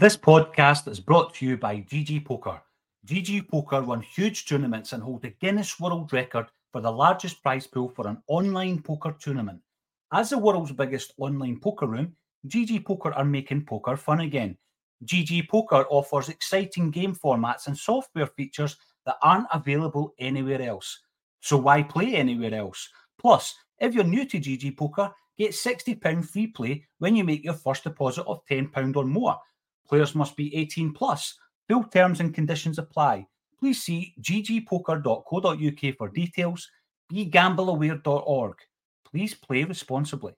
This podcast is brought to you by GG Poker. GG Poker won huge tournaments and hold the Guinness World Record for the largest prize pool for an online poker tournament. As the world's biggest online poker room, GG Poker are making poker fun again. GG Poker offers exciting game formats and software features that aren't available anywhere else. So why play anywhere else? Plus, if you're new to GG Poker, get £60 free play when you make your first deposit of £10 or more. Players must be 18 plus. Full terms and conditions apply. Please see ggpoker.co.uk for details. BeGambleAware.org. Please play responsibly.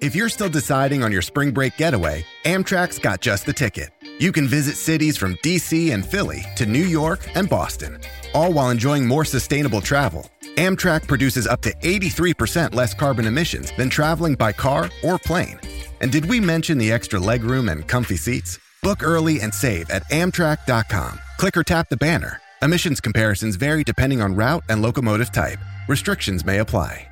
If you're still deciding on your spring break getaway, Amtrak's got just the ticket. You can visit cities from DC and Philly to New York and Boston, all while enjoying more sustainable travel. Amtrak produces up to 83% less carbon emissions than traveling by car or plane. And did we mention the extra legroom and comfy seats? Book early and save at Amtrak.com. Click or tap the banner. Emissions comparisons vary depending on route and locomotive type. Restrictions may apply.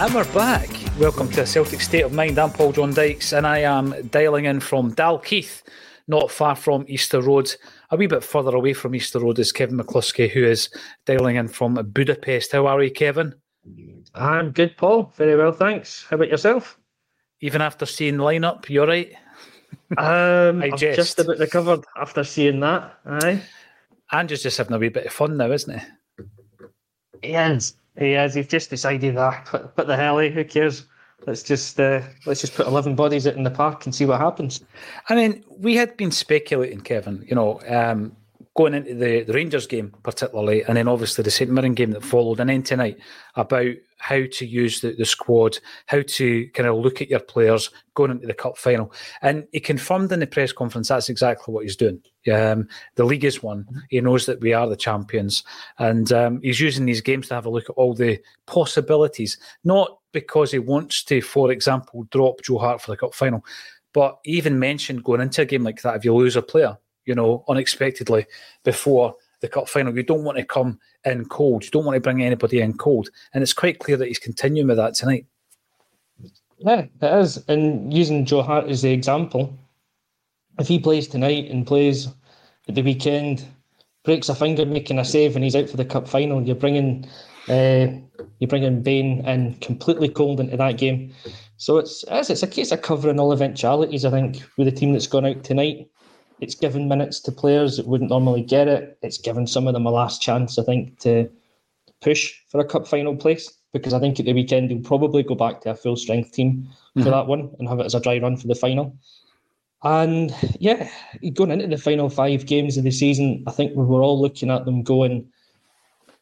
And we're back. Welcome to a Celtic State of Mind. I'm Paul John Dykes, and I am dialing in from Dalkeith, not far from Easter Road. A wee bit further away from Easter Road is Kevin McCluskie, who is dialing in from Budapest. How are you, Kevin? I'm good, Paul. Very well, thanks. How about yourself? Even after seeing the lineup, you're right. Um, I I'm jest. just about recovered after seeing that. Aye, Andrew's just having a wee bit of fun now, isn't he? he is. He is. He's just decided that. What, what the hell? eh? Who cares? Let's just uh, let's just put eleven bodies in the park and see what happens. I mean, we had been speculating, Kevin, you know, um, going into the, the Rangers game particularly, and then obviously the St Mirren game that followed, and then tonight about how to use the, the squad, how to kind of look at your players going into the cup final. And he confirmed in the press conference that's exactly what he's doing. Um, the league is won. He knows that we are the champions, and um, he's using these games to have a look at all the possibilities, not because he wants to, for example, drop Joe Hart for the cup final, but even mentioned going into a game like that if you lose a player, you know, unexpectedly before the cup final, you don't want to come in cold. You don't want to bring anybody in cold, and it's quite clear that he's continuing with that tonight. Yeah, it is. And using Joe Hart as the example, if he plays tonight and plays at the weekend, breaks a finger making a save, and he's out for the cup final, you're bringing uh, you're bringing Bain in completely cold into that game. So it's it's a case of covering all eventualities. I think with the team that's gone out tonight, it's given minutes to players that wouldn't normally get it. It's given some of them a last chance. I think to push for a cup final place because I think at the weekend he'll probably go back to a full strength team for mm-hmm. that one and have it as a dry run for the final. And yeah, going into the final five games of the season, I think we were all looking at them going,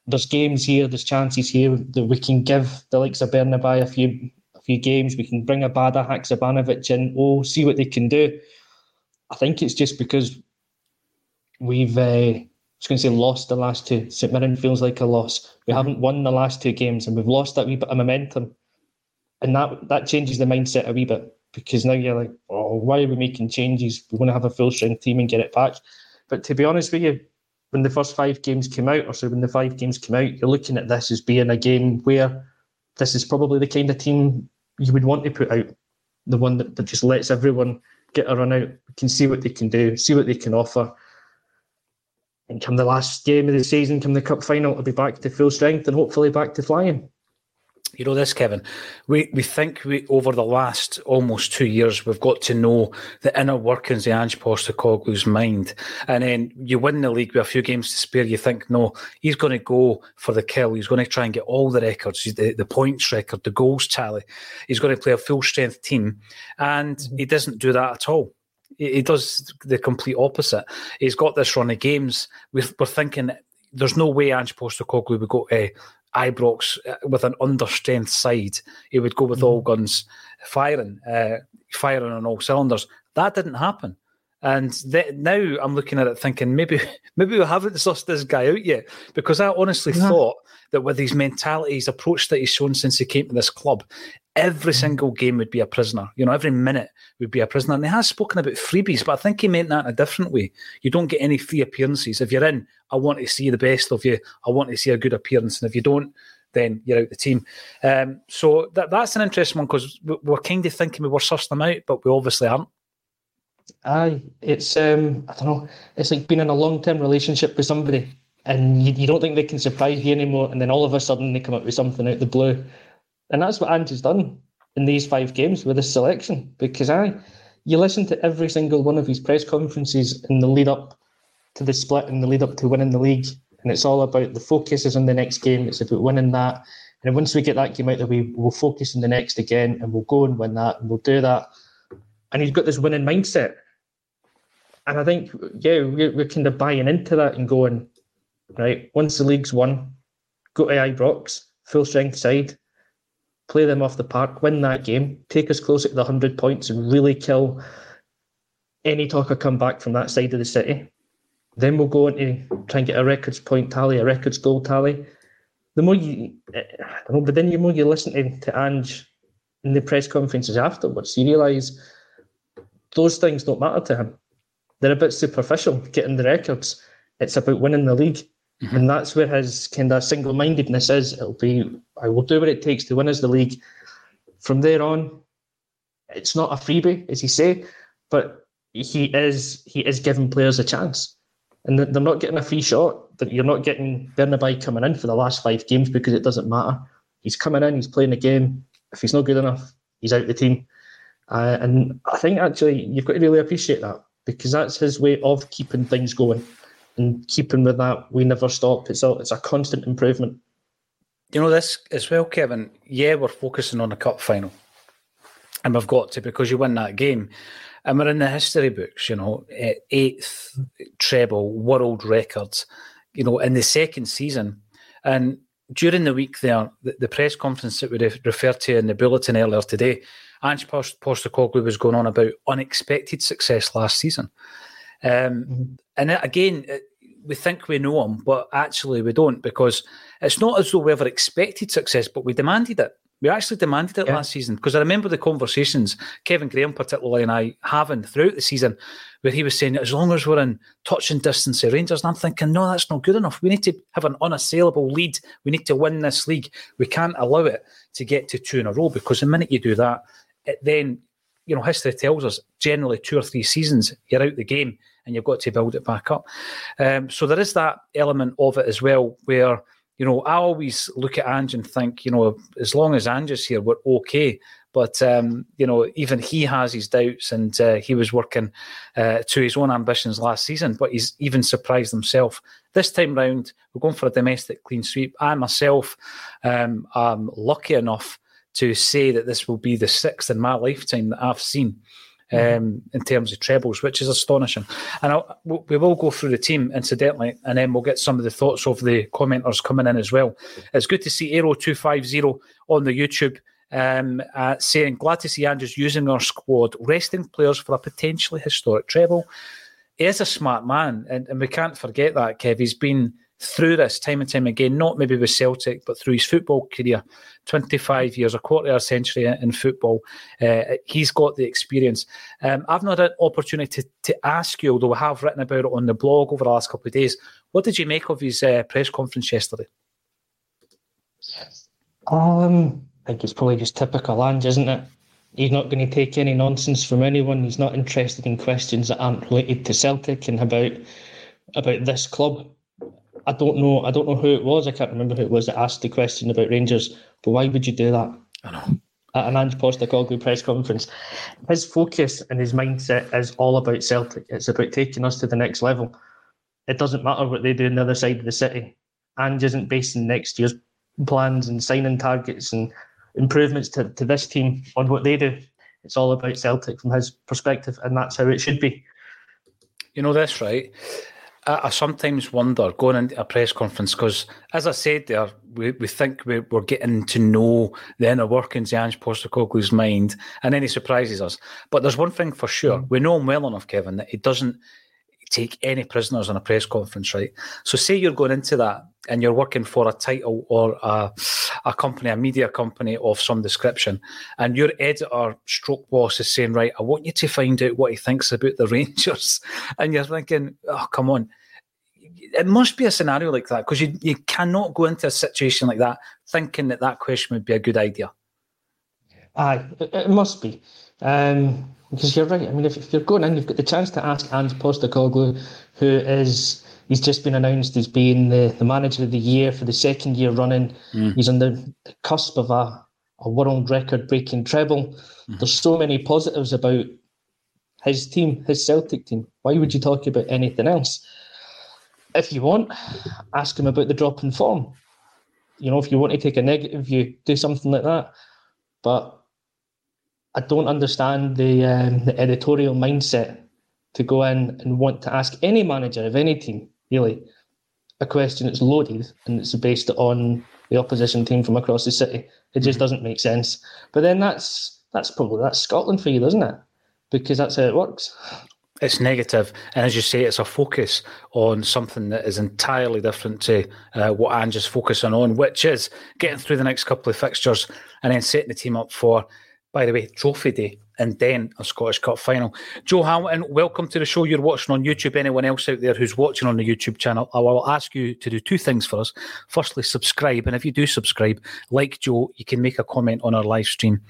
there's games here, there's chances here that we can give the likes of Bernabei a few a few games. We can bring Abada Haksabanovic in. Oh, see what they can do. I think it's just because we've uh, I was going to say lost the last two. St Mirren feels like a loss. We haven't won the last two games, and we've lost that wee bit of momentum, and that that changes the mindset a wee bit because now you're like, oh, why are we making changes? We want to have a full strength team and get it back. But to be honest with you, when the first five games came out, or so when the five games came out, you're looking at this as being a game where this is probably the kind of team you would want to put out, the one that, that just lets everyone get a run out, can see what they can do, see what they can offer. And come the last game of the season, come the cup final, I'll be back to full strength and hopefully back to flying you know this, Kevin. We we think we over the last almost two years we've got to know the inner workings of Ange Postecoglou's mind, and then you win the league with a few games to spare. You think, no, he's going to go for the kill. He's going to try and get all the records, the, the points record, the goals tally. He's going to play a full strength team, and mm-hmm. he doesn't do that at all. He, does the complete opposite. He's got this run of games. We're, we're thinking there's no way Ange Postecoglou would go, eh, Ibrox uh, with an understrength side, he would go with mm. all guns firing, uh, firing on all cylinders. That didn't happen. And th- now I'm looking at it thinking maybe maybe we haven't sussed this guy out yet because I honestly yeah. thought that with his mentality, his approach that he's shown since he came to this club, every mm-hmm. single game would be a prisoner. You know, every minute would be a prisoner. And he has spoken about freebies, but I think he meant that in a different way. You don't get any free appearances. If you're in, I want to see the best of you. I want to see a good appearance. And if you don't, then you're out of the team. Um, so that, that's an interesting one because we're kind of thinking we were sussed them out, but we obviously aren't. Aye, it's um, I don't know. It's like being in a long term relationship with somebody, and you, you don't think they can surprise you anymore, and then all of a sudden they come up with something out the blue, and that's what Ange's done in these five games with his selection. Because I, you listen to every single one of his press conferences in the lead up to the split and the lead up to winning the league, and it's all about the focus is on the next game. It's about winning that, and once we get that game out, that we will focus on the next again, and we'll go and win that, and we'll do that. And he's got this winning mindset, and I think yeah, we're, we're kind of buying into that and going right. Once the league's won, go to Ibrox, full strength side play them off the park, win that game, take us closer to the 100 points and really kill any talk of come back from that side of the city. Then we'll go into try and get a records point tally, a records goal tally. The more you, eh, I don't know, but then the more you listen to, to Ange in the press conferences afterwards, you realise those things don't matter to him. They're a bit superficial, getting the records. It's about winning the league. Mm-hmm. And that's where his kind of single mindedness is. It'll be, I will do what it takes to win us the league. From there on, it's not a freebie, as you say, but he is he is giving players a chance. And they're not getting a free shot. That you're not getting Bernabei coming in for the last five games because it doesn't matter. He's coming in, he's playing the game. If he's not good enough, he's out the team. Uh, and I think actually you've got to really appreciate that because that's his way of keeping things going and keeping with that, we never stop. It's a it's a constant improvement. You know this as well, Kevin. Yeah, we're focusing on a cup final, and we've got to because you win that game, and we're in the history books. You know, eh, eighth treble, world records. You know, in the second season, and during the week there, the, the press conference that we referred to in the bulletin earlier today, Ange Postecoglou was going on about unexpected success last season. Um, mm-hmm. And again, we think we know him, but actually we don't because it's not as though we ever expected success, but we demanded it. We actually demanded it yeah. last season because I remember the conversations Kevin Graham, particularly, and I having throughout the season where he was saying, as long as we're in touching distance of Rangers, and I'm thinking, no, that's not good enough. We need to have an unassailable lead. We need to win this league. We can't allow it to get to two in a row because the minute you do that, then, you know, history tells us generally two or three seasons, you're out the game and you've got to build it back up. Um, so there is that element of it as well, where you know I always look at Ange and think, you know, as long as Ange is here, we're okay. But um, you know, even he has his doubts, and uh, he was working uh, to his own ambitions last season. But he's even surprised himself this time round. We're going for a domestic clean sweep. I myself um, am lucky enough to say that this will be the sixth in my lifetime that I've seen Mm-hmm. um, in terms of trebles, which is astonishing. And I'll, we will go through the team incidentally, and then we'll get some of the thoughts of the commenters coming in as well. It's good to see Aero250 on the YouTube. Um, uh, saying glad to see Andrews using our squad, resting players for a potentially historic treble. He is a smart man, and, and we can't forget that, Kev. He's been through this time and time again, not maybe with Celtic, but through his football career 25 years, a quarter of a century in football. Uh, he's got the experience. Um, I've not had an opportunity to, to, ask you, although I have written about it on the blog over the last couple of days. What did you make of his uh, press conference yesterday? Um, I think it's probably just typical Ange, isn't it? He's not going to take any nonsense from anyone. He's not interested in questions that aren't related to Celtic and about about this club. I don't know. I don't know who it was. I can't remember who it was that asked the question about Rangers. But why would you do that? I know. At an Ange Postecoglou press conference, his focus and his mindset is all about Celtic. It's about taking us to the next level. It doesn't matter what they do on the other side of the city. Ange isn't basing next year's plans and signing targets and improvements to, to this team on what they do. It's all about Celtic from his perspective, and that's how it should be. You know this, right? I, I sometimes wonder going into a press conference because, as I said there, we, we think we, we're getting to know the inner workings of Ange Postecoglou's mind, and then he surprises us. But there's one thing for sure: mm. we know him well enough, Kevin, that he doesn't take any prisoners on a press conference, right? So, say you're going into that and you're working for a title or a, a company, a media company of some description, and your editor, stroke boss, is saying, Right, I want you to find out what he thinks about the Rangers. And you're thinking, Oh, come on. It must be a scenario like that because you, you cannot go into a situation like that thinking that that question would be a good idea. Aye, it, must be. Um, because you're right. I mean, if, if you're going in, you've got the chance to ask Ange Postecoglou, who is he's just been announced as being the, the manager of the year for the second year running. Mm. He's on the cusp of a, a world record breaking treble. Mm. There's so many positives about his team, his Celtic team. Why would you talk about anything else? If you want, ask him about the drop in form. You know, if you want to take a negative view, do something like that. But I don't understand the, um, the editorial mindset to go in and want to ask any manager of any team, really, a question that's loaded and it's based on the opposition team from across the city. It just mm-hmm. doesn't make sense. But then that's that's probably that's Scotland for you, doesn't it? Because that's how it works. It's negative, and as you say, it's a focus on something that is entirely different to uh, what Ange is focusing on, which is getting through the next couple of fixtures and then setting the team up for by the way, Trophy Day, and then a Scottish Cup final. Joe Hamilton, welcome to the show. You're watching on YouTube. Anyone else out there who's watching on the YouTube channel, I will ask you to do two things for us. Firstly, subscribe, and if you do subscribe, like Joe, you can make a comment on our live stream,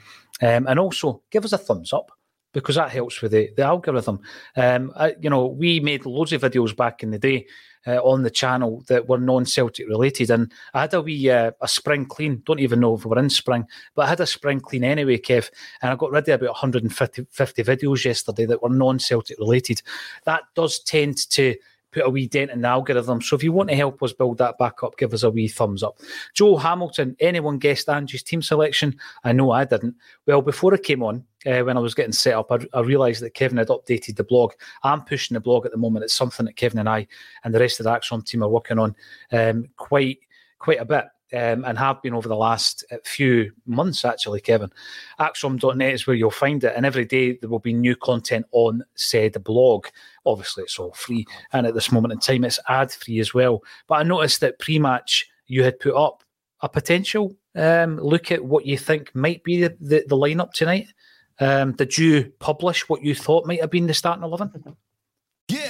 um, and also give us a thumbs up because that helps with the, the algorithm. Um, I, you know, we made loads of videos back in the day uh, on the channel that were non-Celtic related. And I had a wee uh, a spring clean. Don't even know if we are in spring, but I had a spring clean anyway, Kev. And I got rid of about 150 50 videos yesterday that were non-Celtic related. That does tend to put a wee dent in the algorithm. So if you want to help us build that back up, give us a wee thumbs up. Joe Hamilton, anyone guessed Ange's team selection? I know I didn't. Well, before I came on, uh, when I was getting set up, I, I, realised that Kevin had updated the blog. I'm pushing the blog at the moment. It's something that Kevin and I and the rest of the ACSOM team are working on um, quite quite a bit um, and have been over the last uh, few months, actually, Kevin. ACSOM.net is where you'll find it, and every day there will be new content on said blog. Obviously, it's all free, and at this moment in time, it's ad free as well. But I noticed that pre match you had put up a potential um, look at what you think might be the, the, the lineup tonight. Um, did you publish what you thought might have been the starting 11?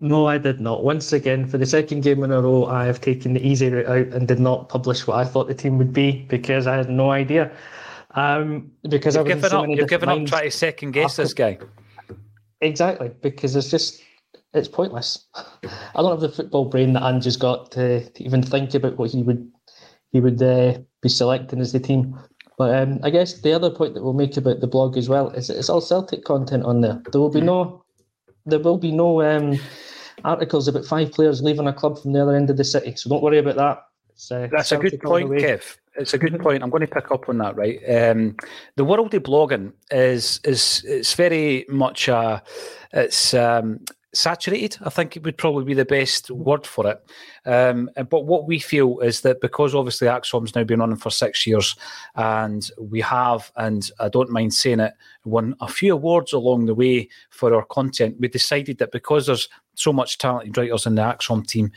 No, I did not. Once again, for the second game in a row, I have taken the easy route out and did not publish what I thought the team would be because I had no idea. Um, because you've I was given up. You've given up trying to second guess this guy. Exactly, because it's just it's pointless. I don't have the football brain that Ange's got to, to even think about what he would he would uh, be selecting as the team. But um, I guess the other point that we'll make about the blog as well is it's all Celtic content on there. There will be no, there will be no um, articles about five players leaving a club from the other end of the city. So don't worry about that. Uh, That's a good point, Kev. It's a good point. I'm going to pick up on that. Right, um, the world of blogging is is it's very much a it's um, saturated. I think it would probably be the best word for it. Um, but what we feel is that because obviously ACSOM's now been running for six years, and we have, and I don't mind saying it, won a few awards along the way for our content. We decided that because there's so much talented writers in the ACSOM team,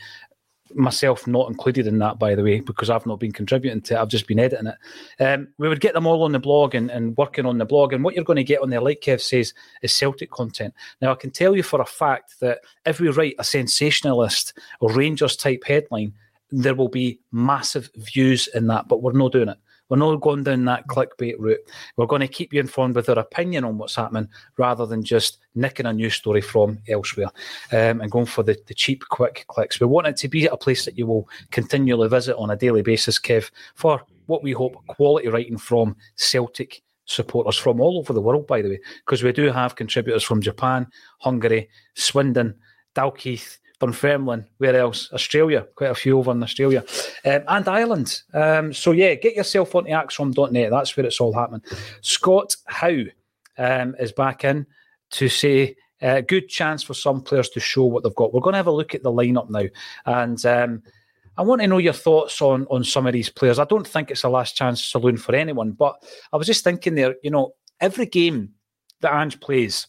myself not included in that, by the way, because I've not been contributing to it. I've just been editing it. Um, we would get them all on the blog and, and working on the blog. And what you're going to get on there, like Kev says, is Celtic content. Now, I can tell you for a fact that if we write a sensationalist or Rangers type headline, there will be massive views in that, but we're not doing it. We're not going down that clickbait route. We're going to keep you informed with our opinion on what's happening rather than just nicking a news story from elsewhere um, and going for the, the cheap, quick clicks. We want it to be a place that you will continually visit on a daily basis, Kev, for what we hope quality writing from Celtic supporters from all over the world, by the way, because we do have contributors from Japan, Hungary, Swindon, Dalkeith, Dunfermline, where else? Australia, quite a few over in Australia, um, and Ireland. Um, so yeah, get yourself onto ACSOM.net. That's where it's all happening. Scott Howe um, is back in to say a uh, good chance for some players to show what they've got. We're going to have a look at the lineup now, and um, I want to know your thoughts on on some of these players. I don't think it's a last chance saloon for anyone, but I was just thinking there. You know, every game that Ange plays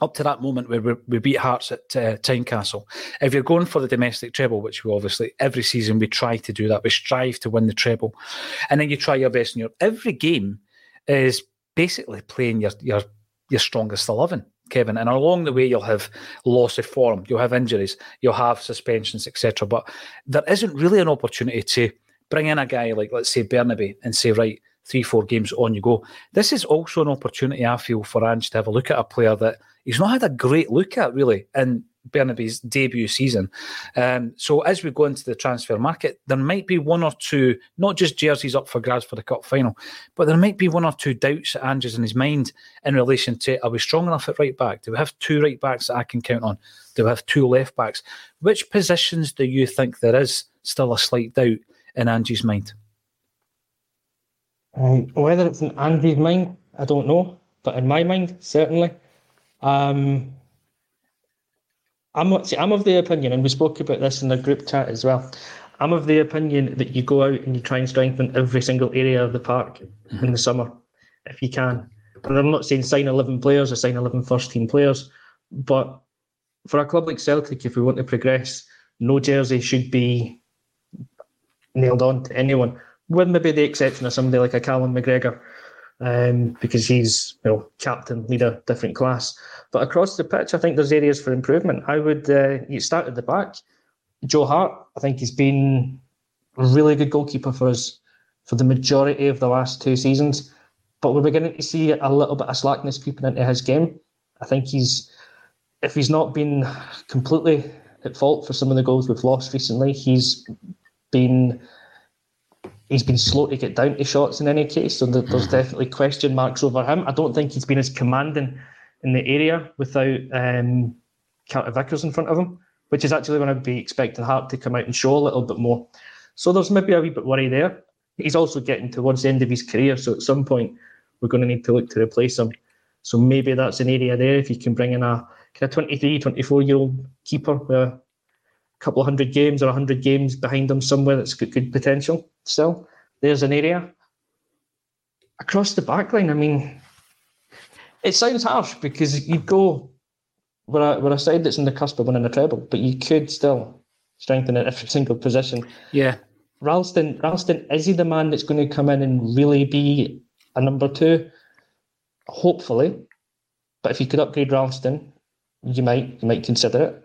up to that moment where we, beat Hearts at uh, Tynecastle, if you're going for the domestic treble, which we obviously every season we try to do that, we strive to win the treble, and then you try your best in your every game is basically playing your your your strongest eleven. Kevin, and along the way you'll have loss of form, you'll have injuries, you'll have suspensions, etc. But there isn't really an opportunity to bring in a guy like, let's say, Bernabei and say, right, three, four games on you go. This is also an opportunity, I feel, for Ange to have a look at a player that he's not had a great look at really in Bernabei's debut season. Um, so as we go into the transfer market, there might be one or two, not just jerseys up for grabs for the cup final, but there might be one or two doubts that Ange's in his mind in relation to are we strong enough at right back? Do we have two right backs that I can count on? Do we have two left backs? Which positions do you think there is still a slight doubt in Ange's mind? Um, whether it's in Ange's mind, I don't know, but in my mind, certainly. Um, I'm see, I'm of the opinion, and we spoke about this in the group chat as well. I'm of the opinion that you go out and you try and strengthen every single area of the park mm-hmm. in the summer, if you can. And I'm not saying sign 11 players or sign 11 first team players, but for a club like Celtic, if we want to progress, no jersey should be nailed on to anyone with maybe the exception of somebody like a Callum McGregor, um, because he's you know captain, leader, different class. But across the pitch, I think there's areas for improvement. I would uh, you start at the back. Joe Hart, I think he's been a really good goalkeeper for us for the majority of the last two seasons. But we're beginning to see a little bit of slackness creeping into his game. I think he's, if he's not been completely at fault for some of the goals we've lost recently, he's been he's been slow to get down to shots in any case, so there's mm-hmm. definitely question marks over him. I don't think he's been as commanding in the area without um, Carter Vickers in front of him, which is actually when I'd be expecting Hart to come out and show a little bit more. So there's maybe a wee bit worry there. He's also getting towards the end of his career, so at some point we're going to need to look to replace him. So maybe that's an area there if you can bring in a kind of 23, 24 year old keeper with a couple of hundred games or a 100 games behind them somewhere that's got good potential still. There's an area. Across the back line, I mean, it sounds harsh because you'd go we're a, we're a side that's in the cusp of winning a treble, but you could still strengthen at every single position. Yeah. Ralston, Ralston, is he the man that's going to come in and really be a number two? Hopefully. But if you could upgrade Ralston, you might you might consider it.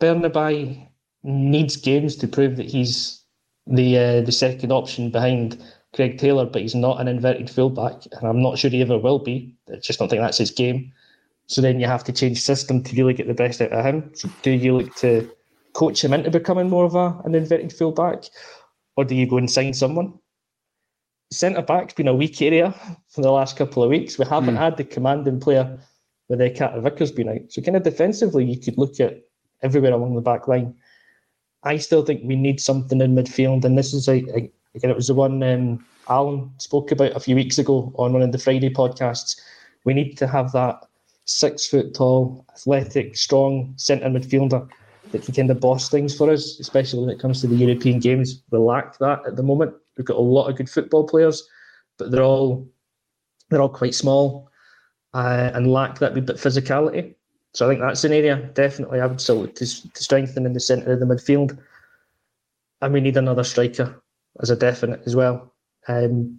Bernabei needs games to prove that he's the uh, the second option behind Greg Taylor, but he's not an inverted fullback, and I'm not sure he ever will be. I just don't think that's his game. So then you have to change system to really get the best out of him. So do you look to coach him into becoming more of a, an inverted fullback, or do you go and sign someone? Centre back's been a weak area for the last couple of weeks. We haven't mm. had the commanding player with the Carter Vickers being out. So kind of defensively, you could look at everywhere along the back line. I still think we need something in midfield, and this is a, a again, it was the one um, Alan spoke about a few weeks ago on one of the Friday podcasts. We need to have that six foot tall, athletic, strong centre midfielder that can kind of boss things for us, especially when it comes to the European games. We lack that at the moment. We've got a lot of good football players, but they're all they're all quite small uh, and lack that bit physicality. So I think that's an area definitely I would still look to, to strengthen in the centre of the midfield. And we need another striker as a definite as well. Um,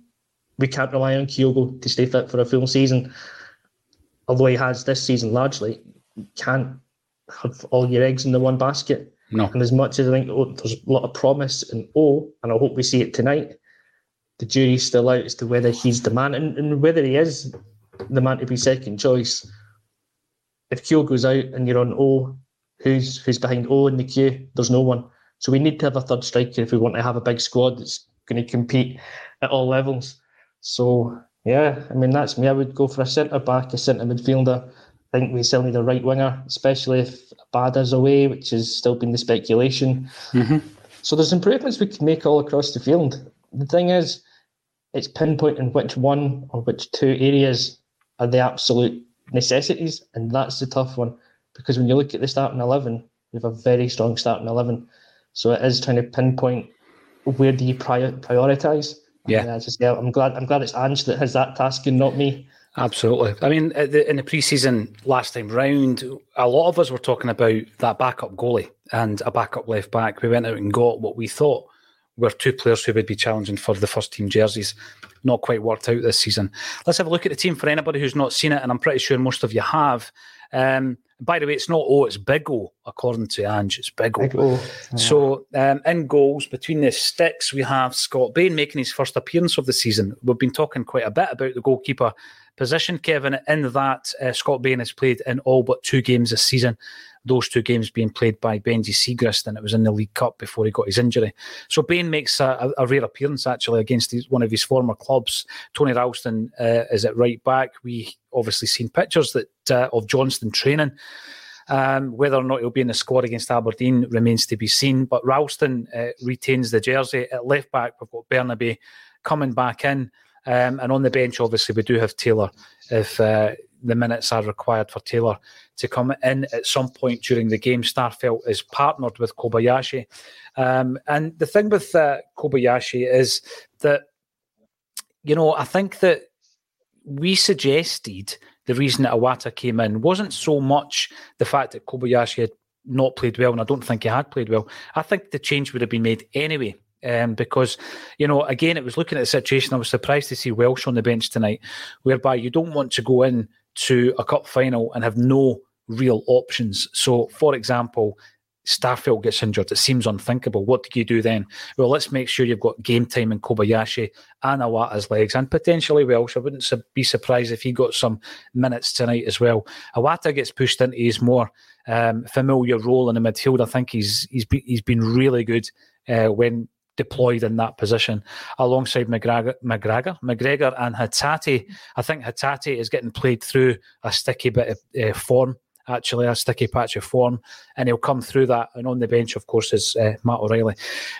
we can't rely on Kyogo to stay fit for a full season. Although he has this season largely, you can't have all your eggs in the one basket. No. And as much as I think oh, there's a lot of promise in O, and I hope we see it tonight, the jury's still out as to whether he's the man and, and whether he is the man to be second choice. If Kyogo's out and you're on O, who's who's behind O in the queue? There's no one. So we need to have a third striker if we want to have a big squad that's going to compete at all levels. So yeah, I mean that's me. I would go for a centre back, a centre midfielder. I think we still need a right winger, especially if Bada's away, which has still been the speculation. Mm-hmm. So there's improvements we can make all across the field. The thing is, it's pinpointing which one or which two areas are the absolute necessities, and that's the tough one because when you look at the starting eleven, we have a very strong starting eleven. So it is trying to pinpoint where do you prior, prioritize. Yeah, and I just yeah, I'm glad I'm glad it's Ange that has that task and not me. Absolutely. I mean, in the preseason last time round, a lot of us were talking about that backup goalie and a backup left back. We went out and got what we thought were two players who would be challenging for the first team jerseys. Not quite worked out this season. Let's have a look at the team for anybody who's not seen it, and I'm pretty sure most of you have. Um, by the way, it's not O, it's Big O, according to Ange. It's Big O. Big o. Yeah. So, um, in goals, between the sticks, we have Scott Bain making his first appearance of the season. We've been talking quite a bit about the goalkeeper position, Kevin. In that, uh, Scott Bain has played in all but two games this season those two games being played by Benji Siegrist, and it was in the League Cup before he got his injury. So Bain makes a, a rare appearance actually against his, one of his former clubs. Tony Ralston uh, is at right back. We obviously seen pictures that uh, of Johnston training. Um, whether or not he'll be in the squad against Aberdeen remains to be seen. But Ralston uh, retains the jersey at left back. We've got Bernabei coming back in. Um, and on the bench, obviously, we do have Taylor if uh, the minutes are required for Taylor to come in at some point during the game. Starfelt is partnered with Kobayashi. Um, and the thing with uh, Kobayashi is that, you know, I think that we suggested the reason that Iwata came in wasn't so much the fact that Kobayashi had not played well, and I don't think he had played well. I think the change would have been made anyway. Um, because, you know, again, it was looking at the situation. I was surprised to see Welsh on the bench tonight, whereby you don't want to go in to a cup final and have no real options. So, for example, Starfelt gets injured. It seems unthinkable. What do you do then? Well, let's make sure you've got game time in Kobayashi and Iwata's legs, and potentially Welsh. I wouldn't be surprised if he got some minutes tonight as well. Awata gets pushed into his more um, familiar role in the midfield. I think he's he's be, he's been really good uh, when deployed in that position alongside McGregor, McGregor, McGregor and Hatate. I think Hatate is getting played through a sticky bit of uh, form actually a sticky patch of form, and he'll come through that. And on the bench, of course, is uh, Matt O'Riley.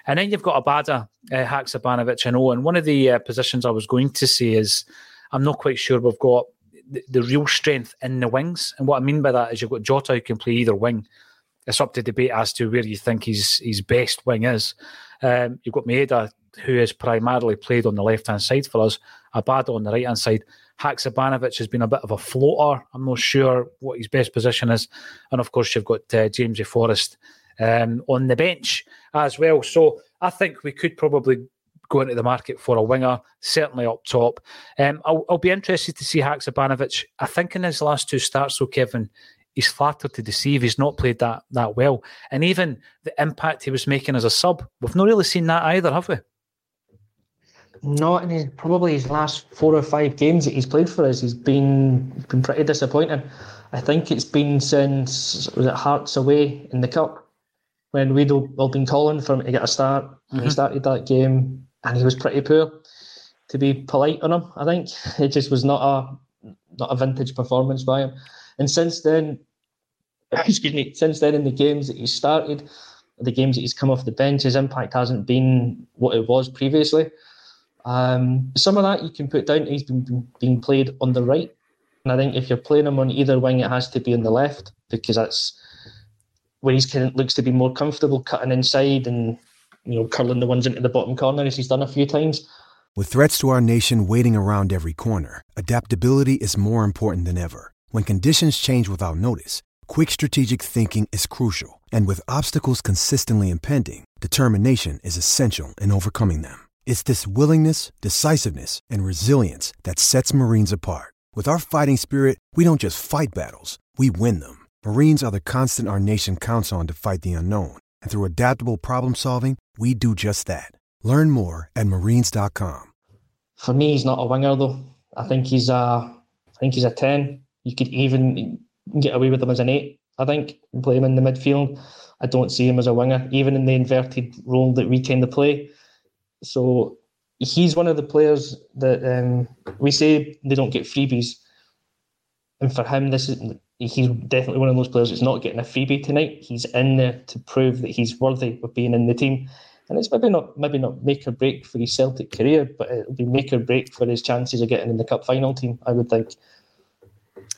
And then you've got Abada, uh, Haksabanovic, and Owen. And one of the uh, positions I was going to say is I'm not quite sure we've got the, the, real strength in the wings. And what I mean by that is you've got Jota who can play either wing. It's up to debate as to where you think his, his best wing is. Um, you've got Maeda, who has primarily played on the left hand side for us, Abada on the right hand side. Haksabanovic has been a bit of a floater. I'm not sure what his best position is. And of course, you've got uh, James Forrest um, on the bench as well. So I think we could probably go into the market for a winger, certainly up top. Um, I'll, I'll, be interested to see Haksabanovic. I think in his last two starts, though, Kevin, he's flattered to deceive. He's not played that that well. And even the impact he was making as a sub, we've not really seen that either, have we? Not in his, probably his last four or five games that he's played for us. He's been been pretty disappointing. I think it's been since was it Hearts away in the cup when we'd all, been calling for him to get a start. Mm-hmm. He started that game and he was pretty poor. To be polite on him, I think it just was not a not a vintage performance by him. And since then, excuse me, since then in the games that he's started, the games that he's come off the bench, his impact hasn't been what it was previously. Um, some of that you can put down. He's been being played on the right, and I think if you're playing him on either wing, it has to be on the left because that's where he's kind of looks to be more comfortable cutting inside and you know curling the ones into the bottom corner as he's done a few times. With threats to our nation waiting around every corner, adaptability is more important than ever. When conditions change without notice, quick strategic thinking is crucial, and with obstacles consistently impending, determination is essential in overcoming them. It's this willingness, decisiveness, and resilience that sets Marines apart. With our fighting spirit, we don't just fight battles, we win them. Marines are the constant our nation counts on to fight the unknown. And through adaptable problem solving, we do just that. Learn more at marines.com. For me, he's not a winger though. I think he's a, I think he's a ten. You could even get away with him as an eight. I think play him in the midfield. I don't see him as a winger, even in the inverted role that we tend to play. So he's one of the players that um, we say they don't get freebies, and for him, this is he's definitely one of those players that's not getting a freebie tonight. He's in there to prove that he's worthy of being in the team. And it's maybe not maybe not make or break for his Celtic career, but it'll be make or break for his chances of getting in the cup final team, I would think.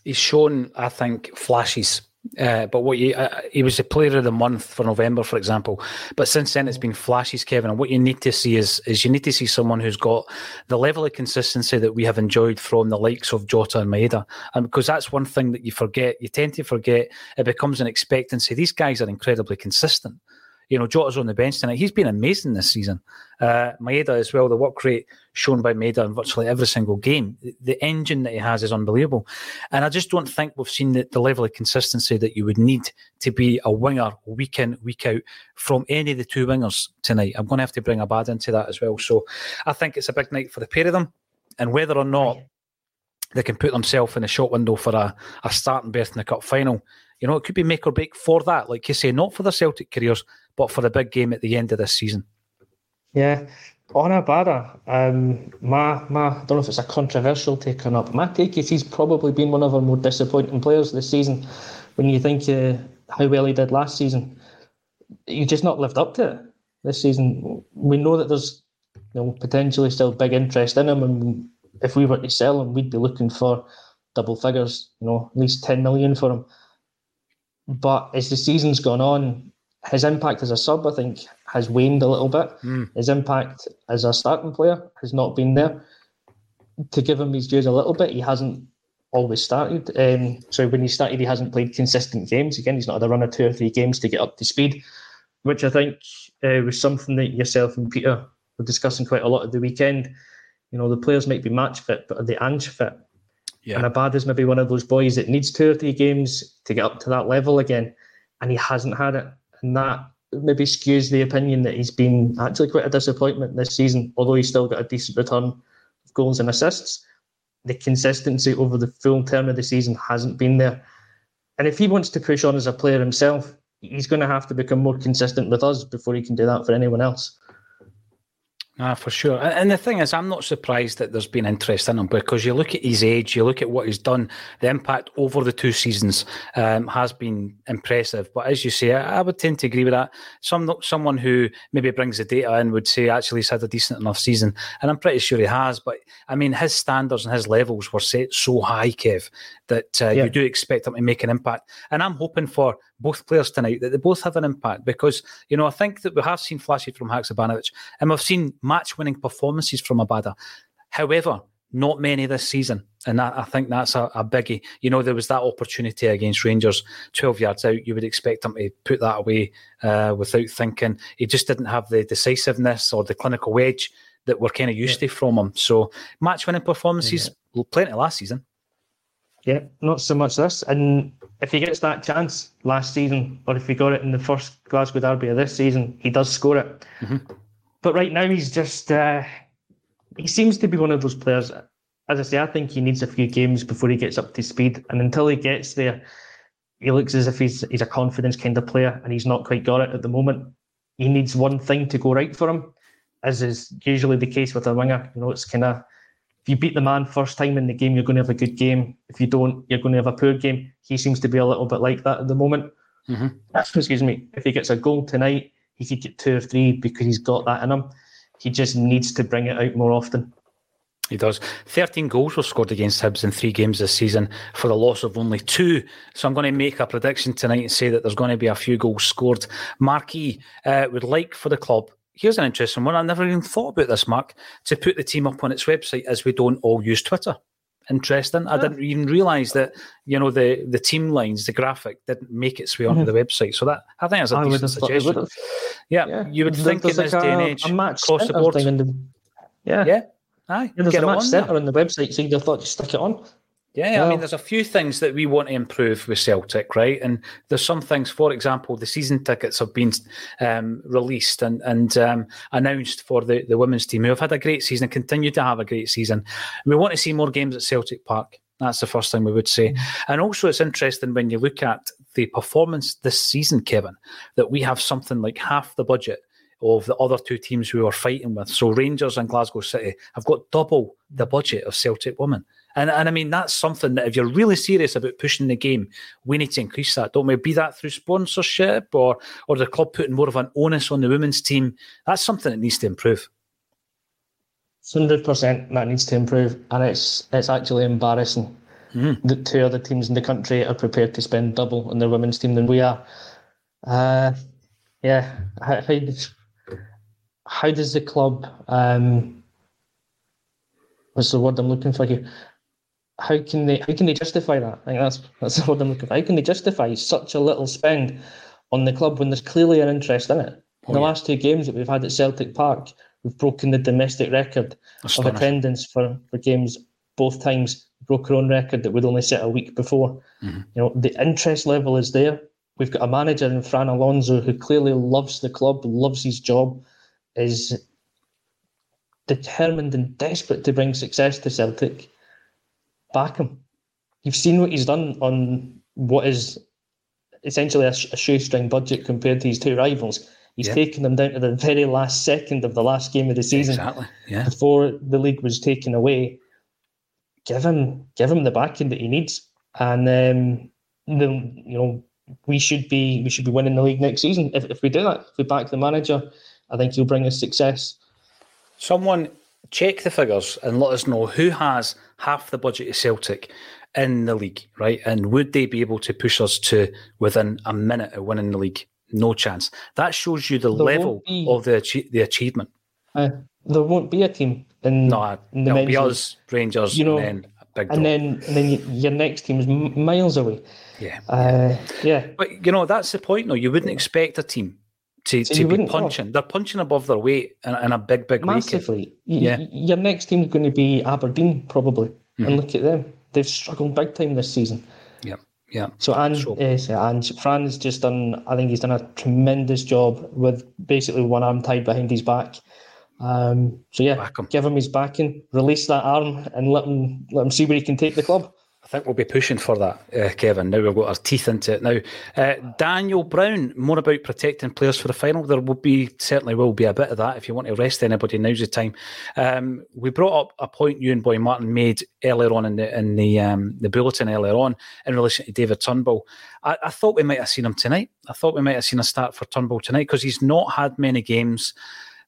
He's shown, I think, flashes uh, but what you, uh, he was the player of the month for November, for example. But since then, it's been flashes, Kevin. And what you need to see is, is you need to see someone who's got the level of consistency that we have enjoyed from the likes of Jota and Maeda. And because that's one thing that you forget, you tend to forget. It becomes an expectancy. These guys are incredibly consistent. You know, Jota's on the bench tonight. He's been amazing this season. Uh, Maeda as well, the work rate shown by Maeda in virtually every single game. The, engine that he has is unbelievable. And I just don't think we've seen the, the, level of consistency that you would need to be a winger week in, week out from any of the two wingers tonight. I'm going to have to bring Abad into that as well. So I think it's a big night for the pair of them. And whether or not they can put themselves in a shot window for a, a starting berth in the cup final, you know, it could be make or break for that. Like you say, not for the Celtic careers, but for the big game at the end of this season. Yeah. On Abada, um, my, my, I don't know if it's a controversial take or not, my take is he's probably been one of our more disappointing players this season. When you think uh, how well he did last season, he's just not lived up to it this season. We know that there's you know, potentially still big interest in him, and if we were to sell him, we'd be looking for double figures, you know, at least 10 million for him. But as the season's gone on, his impact as a sub, I think, has waned a little bit. Mm. His impact as a starting player has not been there. To give him his dues a little bit, he hasn't always started. Um, so when he started, he hasn't played consistent games. Again, he's not had a run of two or three games to get up to speed, which I think uh, was something that yourself and Peter were discussing quite a lot at the weekend. You know, the players might be match fit, but are they Ange fit? Yeah. And Abad is maybe one of those boys that needs two or three games to get up to that level again, and he hasn't had it and that maybe skews the opinion that he's been actually quite a disappointment this season, although he's still got a decent return of goals and assists. The consistency over the full term of the season hasn't been there. And if he wants to push on as a player himself, he's going to have to become more consistent with us before he can do that for anyone else. Ah, for sure. And the thing is, I'm not surprised that there's been interest in him because you look at his age, you look at what he's done, the impact over the two seasons um, has been impressive. But as you say, I, I, would tend to agree with that. Some someone who maybe brings the data in would say actually he's had a decent enough season, and I'm pretty sure he has. But I mean, his standards and his levels were set so high, Kev, that uh, yeah. you do expect them to make an impact. And I'm hoping for both players tonight that they both have an impact because you know I think that we have seen flashes from Haksabanovic and we've seen match-winning performances from Abada. However, not many this season, and that, I think that's a, a, biggie. You know, there was that opportunity against Rangers, twelve yards out. You would expect him to put that away uh, without thinking. He just didn't have the decisiveness or the clinical edge that we're kind of used yeah. to from him. So, match-winning performances, yeah. plenty last season. Yeah, not so much this. And if he gets that chance last season, or if he got it in the first Glasgow Derby of this season, he does score it. Mm-hmm. But right now, he's just, uh, he seems to be one of those players. As I say, I think he needs a few games before he gets up to speed. And until he gets there, he looks as if he's he's a confidence kind of player, and he's not quite got it at the moment. He needs one thing to go right for him, as is usually the case with a winger. You know, it's kind of if you beat the man first time in the game, you're going to have a good game. If you don't, you're going to have a poor game. He seems to be a little bit like that at the moment. Mm-hmm. Excuse me. If he gets a goal tonight, he could get two or three because he's got that in him. He just needs to bring it out more often. He does. 13 goals were scored against Hibs in three games this season for the loss of only two. So I'm going to make a prediction tonight and say that there's going to be a few goals scored. Marquis uh, would like for the club here's an interesting one. I never even thought about this, Mark, to put the team up on its website as we don't all use Twitter. Interesting. Yeah. I didn't even realise that you know the the team lines, the graphic didn't make its way onto mm-hmm. the website. So that I think that's a I decent suggestion. Yeah, yeah, you would think in this like day and age, a match across the board. The, yeah, yeah, aye. Yeah, there's a match center on the website, so you'd have thought you stick it on. Yeah, I mean, there's a few things that we want to improve with Celtic, right? And there's some things, for example, the season tickets have been um, released and and um, announced for the, the women's team who have had a great season, and continue to have a great season. We want to see more games at Celtic Park. That's the first thing we would say. Mm-hmm. And also, it's interesting when you look at the performance this season, Kevin, that we have something like half the budget of the other two teams we were fighting with. So Rangers and Glasgow City have got double the budget of Celtic women. And and I mean that's something that if you're really serious about pushing the game, we need to increase that, don't we? Be that through sponsorship or or the club putting more of an onus on the women's team. That's something that needs to improve. Hundred percent that needs to improve, and it's it's actually embarrassing mm. that two other teams in the country are prepared to spend double on their women's team than we are. Uh, yeah, how, how, does, how does the club? Um, what's the word I'm looking for here? How can they how can they justify that? I think that's that's what I'm looking for. How can they justify such a little spend on the club when there's clearly an interest in it? Oh, in the yeah. last two games that we've had at Celtic Park, we've broken the domestic record of attendance for, for games both times. Broke our own record that we'd only set a week before. Mm-hmm. You know, the interest level is there. We've got a manager in Fran Alonso who clearly loves the club, loves his job, is determined and desperate to bring success to Celtic back him. You've seen what he's done on what is essentially a, a shoestring budget compared to his two rivals. He's yep. taken them down to the very last second of the last game of the season exactly. yeah. before the league was taken away. Give him, give him the backing that he needs, and um, the, you know we should be we should be winning the league next season if, if we do that. If we back the manager, I think he'll bring us success. Someone check the figures and let us know who has half the budget of Celtic in the league, right? And would they be able to push us to within a minute of winning the league? No chance. That shows you the there level be, of the the achievement. Uh, there won't be a team in, no, in the it'll be us, Rangers, you know, and then and then and then your next team is miles away. Yeah, uh, yeah. But you know that's the point. though. you wouldn't expect a team to, so to be punching. Know. They're punching above their weight in, in a big, big massively. yeah. your next team's going to be Aberdeen probably, mm-hmm. and look at them. They've struggled big time this season. Yeah, yeah. So and so, yes, and Fran has just done. I think he's done a tremendous job with basically one arm tied behind his back. Um, so yeah, him. give him his backing, release that arm, and let him let him see where he can take the club think we'll be pushing for that, uh, Kevin. Now we've got our teeth into it. Now, uh, Daniel Brown, more about protecting players for the final. There will be certainly will be a bit of that. If you want to rest anybody, now's the time. Um, we brought up a point you and Boy Martin made earlier on in the in the um, the bulletin earlier on in relation to David Turnbull. I, I, thought we might have seen him tonight. I thought we might have seen a start for Turnbull tonight because he's not had many games.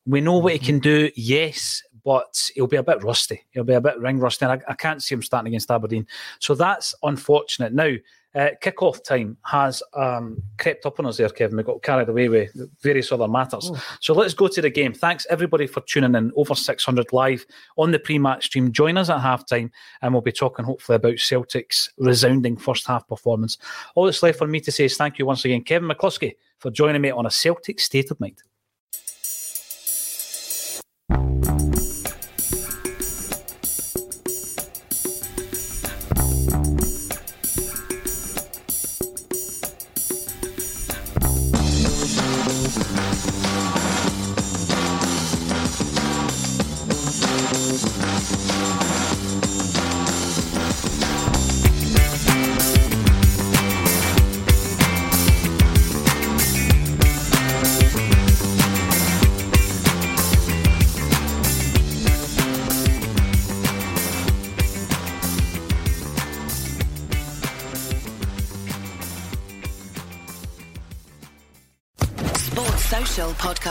We know what he can do, yes, but he'll be a bit rusty. He'll be a bit ring rusty. I, I, can't see him starting against Aberdeen. So that's unfortunate. Now, uh, kick-off time has um, crept up on us there, Kevin. We got carried away with various other matters. Oh. So let's go to the game. Thanks everybody for tuning in. Over 600 live on the pre-match stream. Join us at halftime, and we'll be talking hopefully about Celtic's resounding first half performance. All that's left for me to say is thank you once again, Kevin McCluskie, for joining me on a Celtic State of Mind.